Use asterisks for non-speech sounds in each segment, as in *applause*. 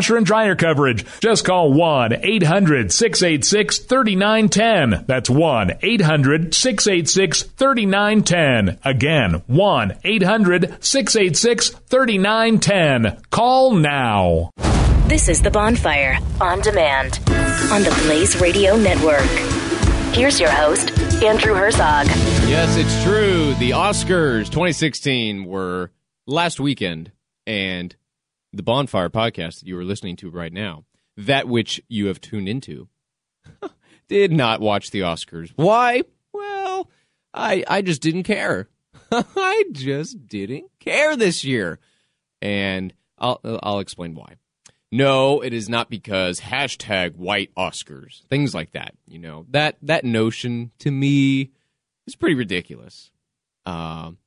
washer and dryer coverage. Just call 1 800 686 3910. That's 1 800 686 3910. Again, 1 800 686 3910. Call now. This is The Bonfire on demand on the Blaze Radio Network. Here's your host, Andrew Herzog. Yes, it's true. The Oscars 2016 were last weekend, and the Bonfire podcast that you are listening to right now, that which you have tuned into, *laughs* did not watch the Oscars. Why? Well, I I just didn't care. *laughs* I just didn't care this year, and I'll I'll explain why. No, it is not because hashtag white Oscars, things like that. You know that that notion to me is pretty ridiculous. Um,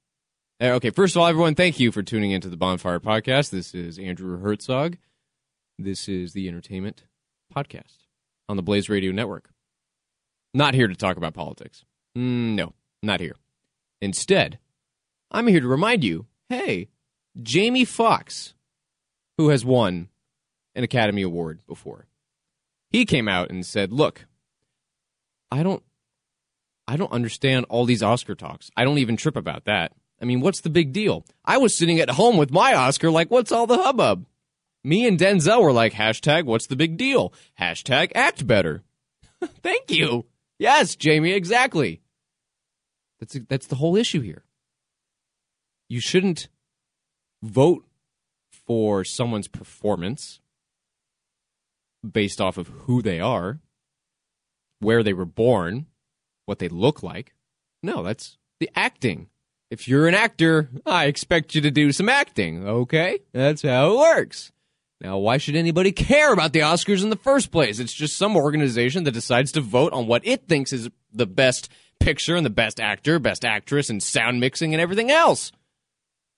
Okay, first of all, everyone, thank you for tuning into the Bonfire Podcast. This is Andrew Herzog. This is the Entertainment Podcast on the Blaze Radio Network. Not here to talk about politics. Mm, no, not here. Instead, I'm here to remind you hey, Jamie Foxx, who has won an Academy Award before, he came out and said, Look, I don't. I don't understand all these Oscar talks. I don't even trip about that. I mean, what's the big deal? I was sitting at home with my Oscar, like, what's all the hubbub? Me and Denzel were like, hashtag, what's the big deal? Hashtag, act better. *laughs* Thank you. Yes, Jamie, exactly. That's that's the whole issue here. You shouldn't vote for someone's performance based off of who they are, where they were born, what they look like. No, that's the acting if you're an actor, I expect you to do some acting, okay? That's how it works. Now, why should anybody care about the Oscars in the first place? It's just some organization that decides to vote on what it thinks is the best picture and the best actor, best actress, and sound mixing and everything else.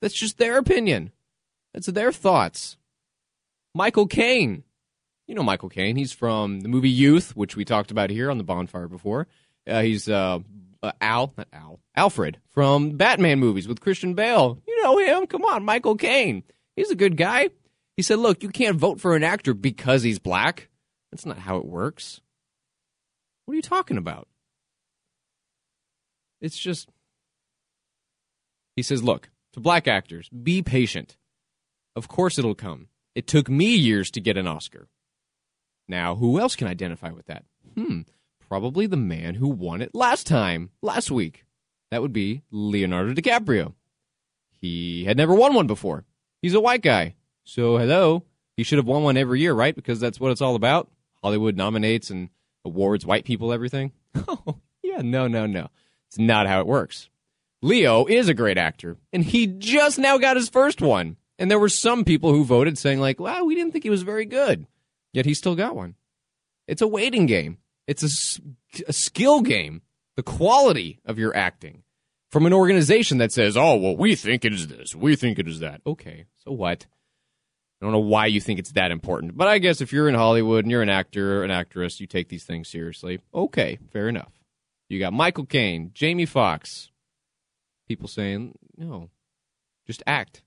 That's just their opinion. That's their thoughts. Michael Caine. You know Michael Caine. He's from the movie Youth, which we talked about here on the bonfire before. Uh, he's uh, uh, Al, not Al, Alfred from Batman movies with Christian Bale. You know him. Come on, Michael Caine. He's a good guy. He said, "Look, you can't vote for an actor because he's black. That's not how it works. What are you talking about? It's just." He says, "Look, to black actors, be patient. Of course it'll come. It took me years to get an Oscar. Now, who else can identify with that? Hmm, probably the man who won it last time, last week. That would be Leonardo DiCaprio. He had never won one before. He's a white guy. So, hello. He should have won one every year, right? Because that's what it's all about. Hollywood nominates and awards white people everything. *laughs* Oh, yeah, no, no, no. It's not how it works. Leo is a great actor, and he just now got his first one. And there were some people who voted saying, like, wow, we didn't think he was very good. Yet he still got one. It's a waiting game. It's a, a skill game. The quality of your acting from an organization that says, "Oh, well, we think it is this, we think it is that." Okay, so what? I don't know why you think it's that important, but I guess if you're in Hollywood and you're an actor, or an actress, you take these things seriously. Okay, fair enough. You got Michael Caine, Jamie Foxx. People saying, "No, just act.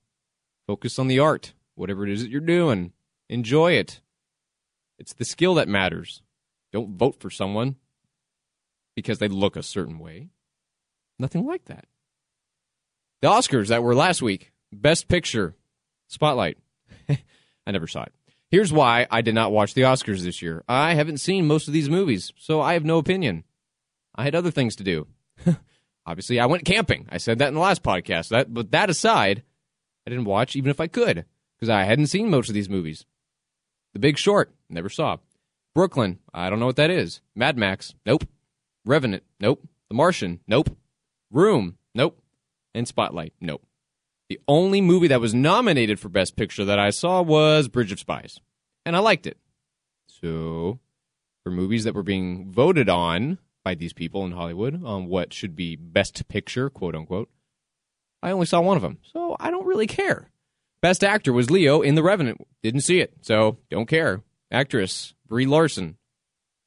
Focus on the art. Whatever it is that you're doing, enjoy it. It's the skill that matters." Don't vote for someone because they look a certain way. Nothing like that. The Oscars that were last week Best Picture, Spotlight. *laughs* I never saw it. Here's why I did not watch the Oscars this year. I haven't seen most of these movies, so I have no opinion. I had other things to do. *laughs* Obviously, I went camping. I said that in the last podcast. That, but that aside, I didn't watch, even if I could, because I hadn't seen most of these movies. The Big Short, never saw. Brooklyn, I don't know what that is. Mad Max, nope. Revenant, nope. The Martian, nope. Room, nope. And Spotlight, nope. The only movie that was nominated for Best Picture that I saw was Bridge of Spies, and I liked it. So, for movies that were being voted on by these people in Hollywood on what should be Best Picture, quote unquote, I only saw one of them, so I don't really care. Best Actor was Leo in The Revenant. Didn't see it, so don't care. Actress Brie Larson.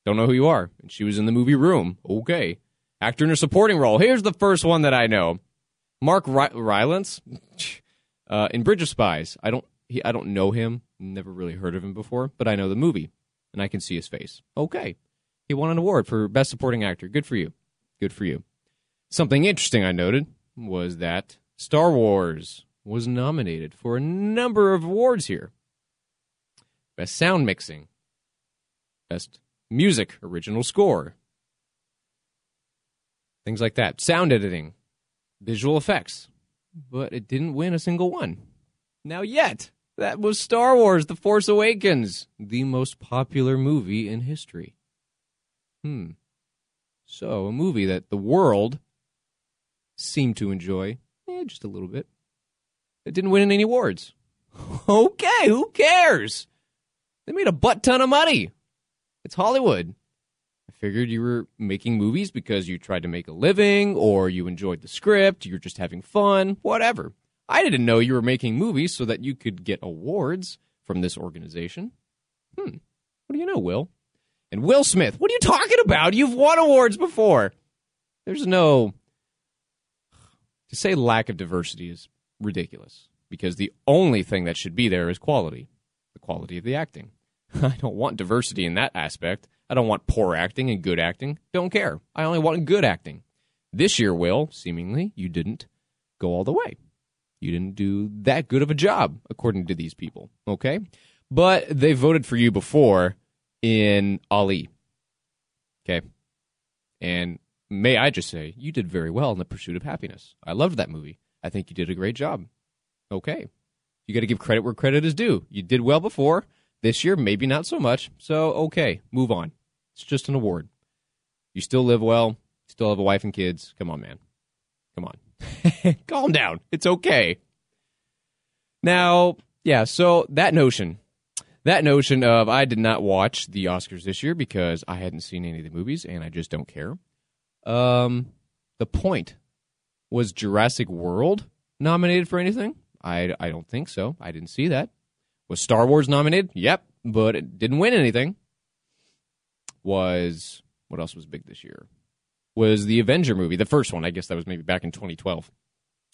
Don't know who you are. And she was in the movie Room. Okay. Actor in a supporting role. Here's the first one that I know. Mark Ry- Rylance *laughs* uh, in Bridge of Spies. I don't he, I don't know him. Never really heard of him before, but I know the movie and I can see his face. Okay. He won an award for best supporting actor. Good for you. Good for you. Something interesting I noted was that Star Wars was nominated for a number of awards here. Best sound mixing, best music, original score, things like that. Sound editing, visual effects, but it didn't win a single one. Now, yet, that was Star Wars The Force Awakens, the most popular movie in history. Hmm. So, a movie that the world seemed to enjoy, eh, just a little bit. It didn't win any awards. *laughs* okay, who cares? They made a butt ton of money. It's Hollywood. I figured you were making movies because you tried to make a living or you enjoyed the script, you're just having fun, whatever. I didn't know you were making movies so that you could get awards from this organization. Hmm. What do you know, Will? And Will Smith, what are you talking about? You've won awards before. There's no. To say lack of diversity is ridiculous because the only thing that should be there is quality the quality of the acting. *laughs* I don't want diversity in that aspect. I don't want poor acting and good acting. Don't care. I only want good acting. This year, Will, seemingly, you didn't go all the way. You didn't do that good of a job, according to these people. Okay? But they voted for you before in Ali. Okay? And may I just say, you did very well in The Pursuit of Happiness. I loved that movie. I think you did a great job. Okay. You got to give credit where credit is due. You did well before. This year, maybe not so much. So, okay, move on. It's just an award. You still live well, still have a wife and kids. Come on, man. Come on. *laughs* Calm down. It's okay. Now, yeah, so that notion, that notion of I did not watch the Oscars this year because I hadn't seen any of the movies and I just don't care. Um, the point was Jurassic World nominated for anything? I, I don't think so. I didn't see that. Was Star Wars nominated? Yep, but it didn't win anything. Was what else was big this year? Was the Avenger movie, the first one? I guess that was maybe back in 2012.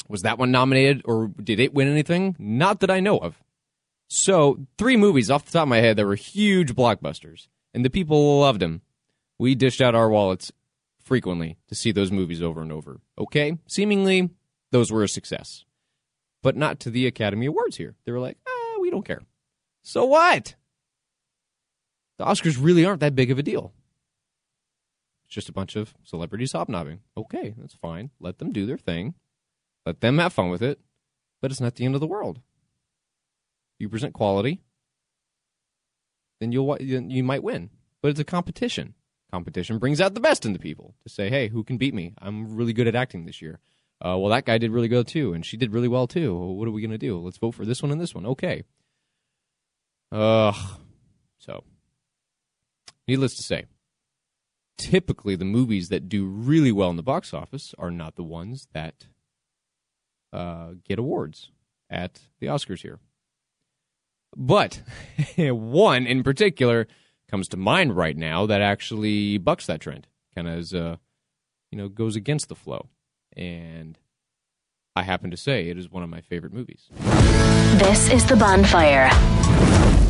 Was that one nominated or did it win anything? Not that I know of. So, three movies off the top of my head that were huge blockbusters, and the people loved them. We dished out our wallets frequently to see those movies over and over. Okay? Seemingly, those were a success. But not to the Academy Awards here. They were like, ah, don't care. So what? The Oscars really aren't that big of a deal. It's just a bunch of celebrities hobnobbing. Okay, that's fine. Let them do their thing. Let them have fun with it. But it's not the end of the world. You present quality, then you'll you might win. But it's a competition. Competition brings out the best in the people to say, "Hey, who can beat me? I'm really good at acting this year." Uh, well, that guy did really good too, and she did really well too. What are we gonna do? Let's vote for this one and this one. Okay. Ugh. So, needless to say, typically the movies that do really well in the box office are not the ones that uh, get awards at the Oscars here. But *laughs* one in particular comes to mind right now that actually bucks that trend, kind of uh, you know goes against the flow, and I happen to say it is one of my favorite movies. This is the bonfire